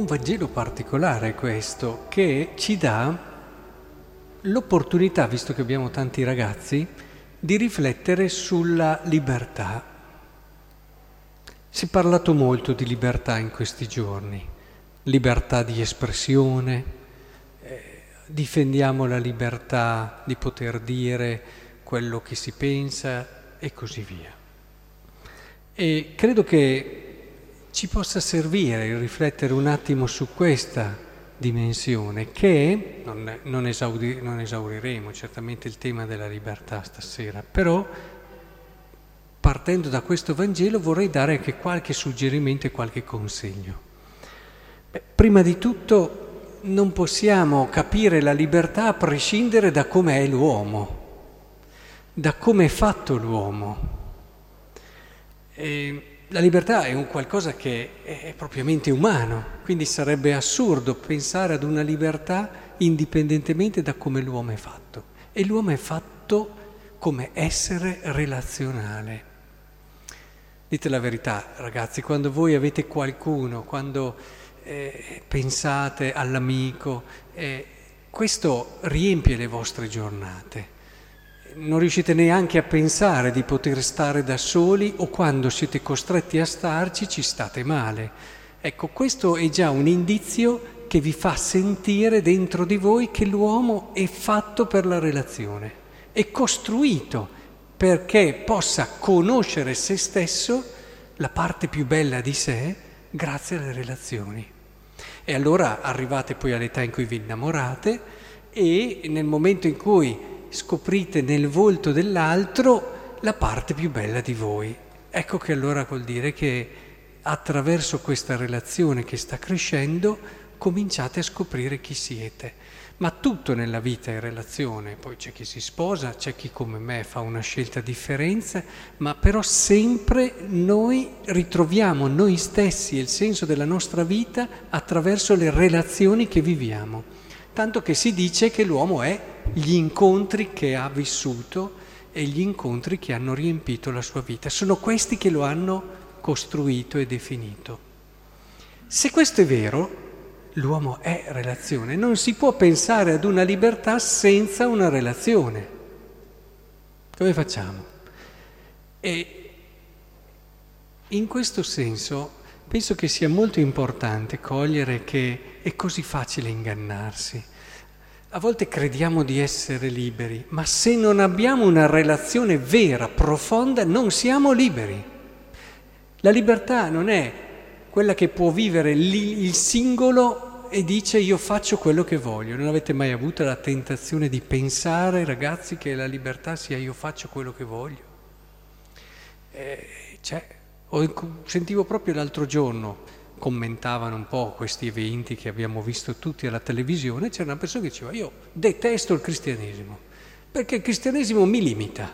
un Vangelo particolare questo, che ci dà l'opportunità, visto che abbiamo tanti ragazzi, di riflettere sulla libertà. Si è parlato molto di libertà in questi giorni, libertà di espressione, eh, difendiamo la libertà di poter dire quello che si pensa e così via. E credo che ci possa servire il riflettere un attimo su questa dimensione che non, non, esaudi, non esauriremo certamente il tema della libertà stasera, però partendo da questo Vangelo vorrei dare anche qualche suggerimento e qualche consiglio. Beh, prima di tutto non possiamo capire la libertà a prescindere da come è l'uomo, da come è fatto l'uomo. E la libertà è un qualcosa che è propriamente umano, quindi sarebbe assurdo pensare ad una libertà indipendentemente da come l'uomo è fatto. E l'uomo è fatto come essere relazionale. Dite la verità, ragazzi, quando voi avete qualcuno, quando eh, pensate all'amico, eh, questo riempie le vostre giornate non riuscite neanche a pensare di poter stare da soli o quando siete costretti a starci ci state male. Ecco, questo è già un indizio che vi fa sentire dentro di voi che l'uomo è fatto per la relazione, è costruito perché possa conoscere se stesso, la parte più bella di sé, grazie alle relazioni. E allora arrivate poi all'età in cui vi innamorate e nel momento in cui scoprite nel volto dell'altro la parte più bella di voi. Ecco che allora vuol dire che attraverso questa relazione che sta crescendo cominciate a scoprire chi siete. Ma tutto nella vita è relazione, poi c'è chi si sposa, c'è chi come me fa una scelta differenza, ma però sempre noi ritroviamo noi stessi e il senso della nostra vita attraverso le relazioni che viviamo. Tanto che si dice che l'uomo è gli incontri che ha vissuto e gli incontri che hanno riempito la sua vita. Sono questi che lo hanno costruito e definito. Se questo è vero, l'uomo è relazione, non si può pensare ad una libertà senza una relazione. Come facciamo? E in questo senso penso che sia molto importante cogliere che è così facile ingannarsi. A volte crediamo di essere liberi, ma se non abbiamo una relazione vera, profonda, non siamo liberi. La libertà non è quella che può vivere il singolo e dice io faccio quello che voglio. Non avete mai avuto la tentazione di pensare, ragazzi, che la libertà sia io faccio quello che voglio? Eh, cioè, sentivo proprio l'altro giorno commentavano un po' questi eventi che abbiamo visto tutti alla televisione, c'era una persona che diceva io detesto il cristianesimo, perché il cristianesimo mi limita,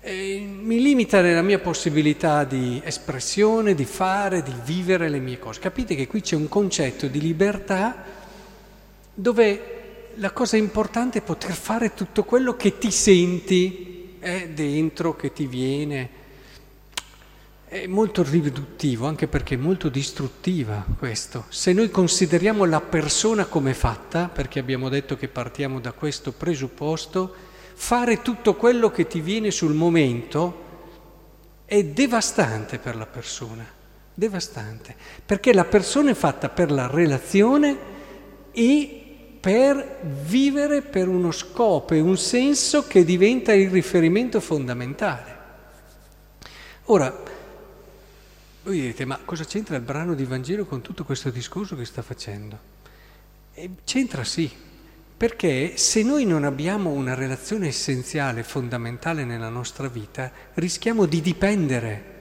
e mi limita nella mia possibilità di espressione, di fare, di vivere le mie cose. Capite che qui c'è un concetto di libertà dove la cosa importante è poter fare tutto quello che ti senti eh, dentro, che ti viene è molto riduttivo, anche perché è molto distruttiva questo. Se noi consideriamo la persona come fatta, perché abbiamo detto che partiamo da questo presupposto, fare tutto quello che ti viene sul momento è devastante per la persona, devastante, perché la persona è fatta per la relazione e per vivere per uno scopo e un senso che diventa il riferimento fondamentale. Ora, voi direte, ma cosa c'entra il brano di Vangelo con tutto questo discorso che sta facendo? E c'entra sì, perché se noi non abbiamo una relazione essenziale, fondamentale nella nostra vita, rischiamo di dipendere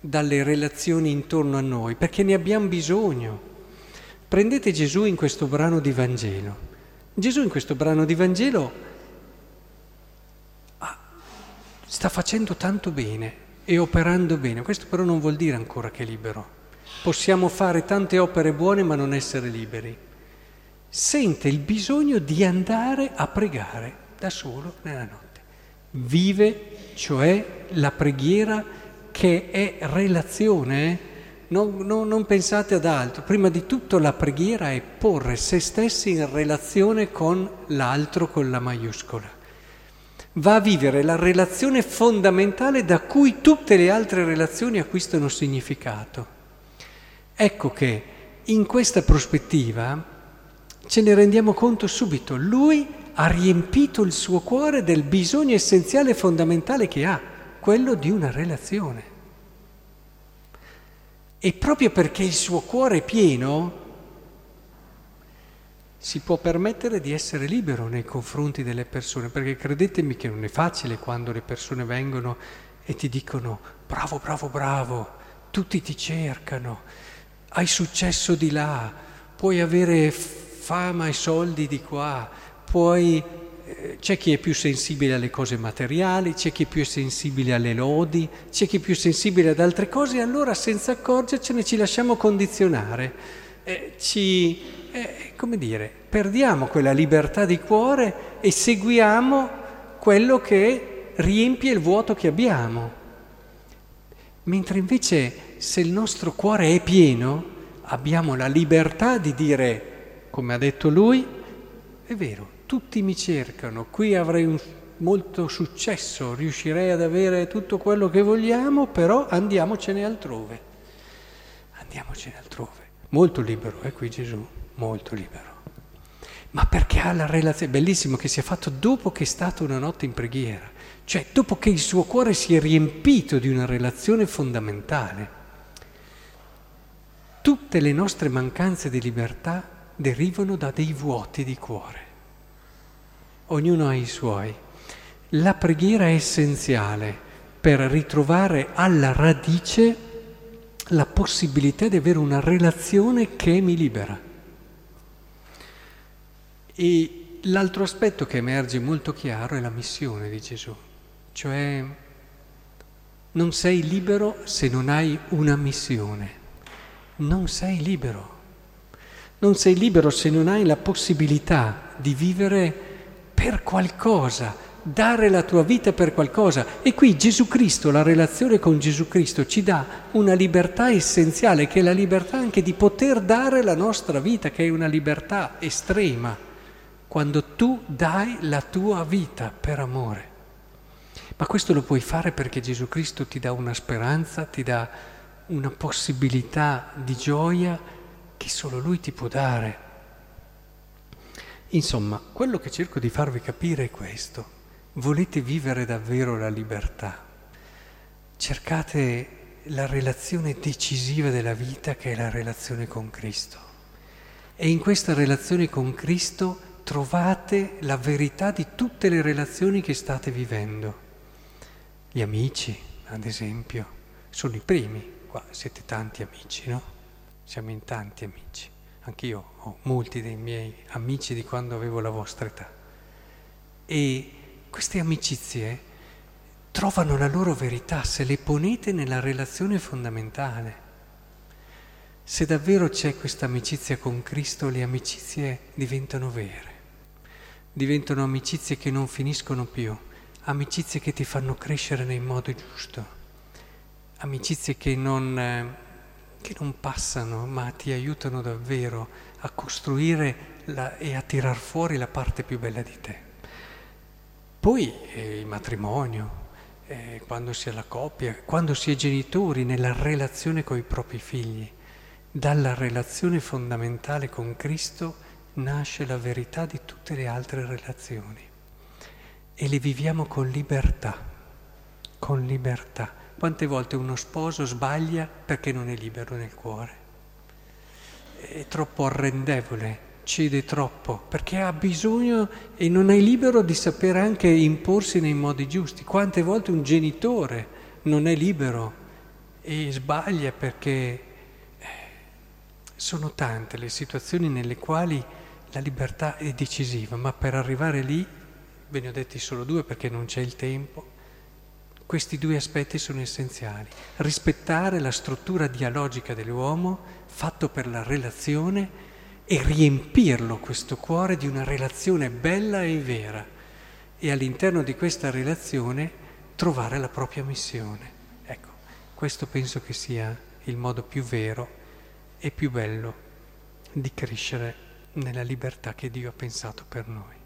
dalle relazioni intorno a noi, perché ne abbiamo bisogno. Prendete Gesù in questo brano di Vangelo. Gesù in questo brano di Vangelo ah, sta facendo tanto bene, e operando bene. Questo però non vuol dire ancora che è libero. Possiamo fare tante opere buone ma non essere liberi. Sente il bisogno di andare a pregare da solo nella notte. Vive, cioè, la preghiera che è relazione, eh? non, non, non pensate ad altro. Prima di tutto la preghiera è porre se stessi in relazione con l'altro con la maiuscola. Va a vivere la relazione fondamentale da cui tutte le altre relazioni acquistano significato. Ecco che in questa prospettiva ce ne rendiamo conto subito. Lui ha riempito il suo cuore del bisogno essenziale e fondamentale che ha, quello di una relazione. E proprio perché il suo cuore è pieno, si può permettere di essere libero nei confronti delle persone, perché credetemi che non è facile quando le persone vengono e ti dicono bravo, bravo, bravo, tutti ti cercano, hai successo di là, puoi avere fama e soldi di qua, puoi c'è chi è più sensibile alle cose materiali, c'è chi è più sensibile alle lodi, c'è chi è più sensibile ad altre cose e allora senza accorgercene ci lasciamo condizionare, eh, ci, eh, come dire, perdiamo quella libertà di cuore e seguiamo quello che riempie il vuoto che abbiamo. Mentre invece se il nostro cuore è pieno, abbiamo la libertà di dire, come ha detto lui, è vero, tutti mi cercano, qui avrei un, molto successo, riuscirei ad avere tutto quello che vogliamo, però andiamocene altrove. Andiamocene altrove. Molto libero, è eh, qui Gesù, molto libero. Ma perché ha la relazione, bellissimo che sia fatto dopo che è stata una notte in preghiera, cioè dopo che il suo cuore si è riempito di una relazione fondamentale. Tutte le nostre mancanze di libertà derivano da dei vuoti di cuore ognuno ha i suoi. La preghiera è essenziale per ritrovare alla radice la possibilità di avere una relazione che mi libera. E l'altro aspetto che emerge molto chiaro è la missione di Gesù, cioè non sei libero se non hai una missione, non sei libero, non sei libero se non hai la possibilità di vivere per qualcosa, dare la tua vita per qualcosa. E qui Gesù Cristo, la relazione con Gesù Cristo ci dà una libertà essenziale, che è la libertà anche di poter dare la nostra vita, che è una libertà estrema, quando tu dai la tua vita per amore. Ma questo lo puoi fare perché Gesù Cristo ti dà una speranza, ti dà una possibilità di gioia che solo Lui ti può dare. Insomma, quello che cerco di farvi capire è questo. Volete vivere davvero la libertà? Cercate la relazione decisiva della vita che è la relazione con Cristo. E in questa relazione con Cristo trovate la verità di tutte le relazioni che state vivendo. Gli amici, ad esempio, sono i primi. Qua siete tanti amici, no? Siamo in tanti amici. Anch'io ho molti dei miei amici di quando avevo la vostra età. E queste amicizie trovano la loro verità se le ponete nella relazione fondamentale. Se davvero c'è questa amicizia con Cristo, le amicizie diventano vere, diventano amicizie che non finiscono più, amicizie che ti fanno crescere nel modo giusto, amicizie che non eh, che non passano, ma ti aiutano davvero a costruire la, e a tirar fuori la parte più bella di te. Poi eh, il matrimonio, eh, quando si è la coppia, quando si è genitori, nella relazione con i propri figli. Dalla relazione fondamentale con Cristo nasce la verità di tutte le altre relazioni e le viviamo con libertà, con libertà quante volte uno sposo sbaglia perché non è libero nel cuore? È troppo arrendevole, cede troppo, perché ha bisogno e non è libero di sapere anche imporsi nei modi giusti. Quante volte un genitore non è libero e sbaglia perché eh, sono tante le situazioni nelle quali la libertà è decisiva, ma per arrivare lì, ve ne ho detti solo due perché non c'è il tempo, questi due aspetti sono essenziali. Rispettare la struttura dialogica dell'uomo fatto per la relazione e riempirlo questo cuore di una relazione bella e vera e all'interno di questa relazione trovare la propria missione. Ecco, questo penso che sia il modo più vero e più bello di crescere nella libertà che Dio ha pensato per noi.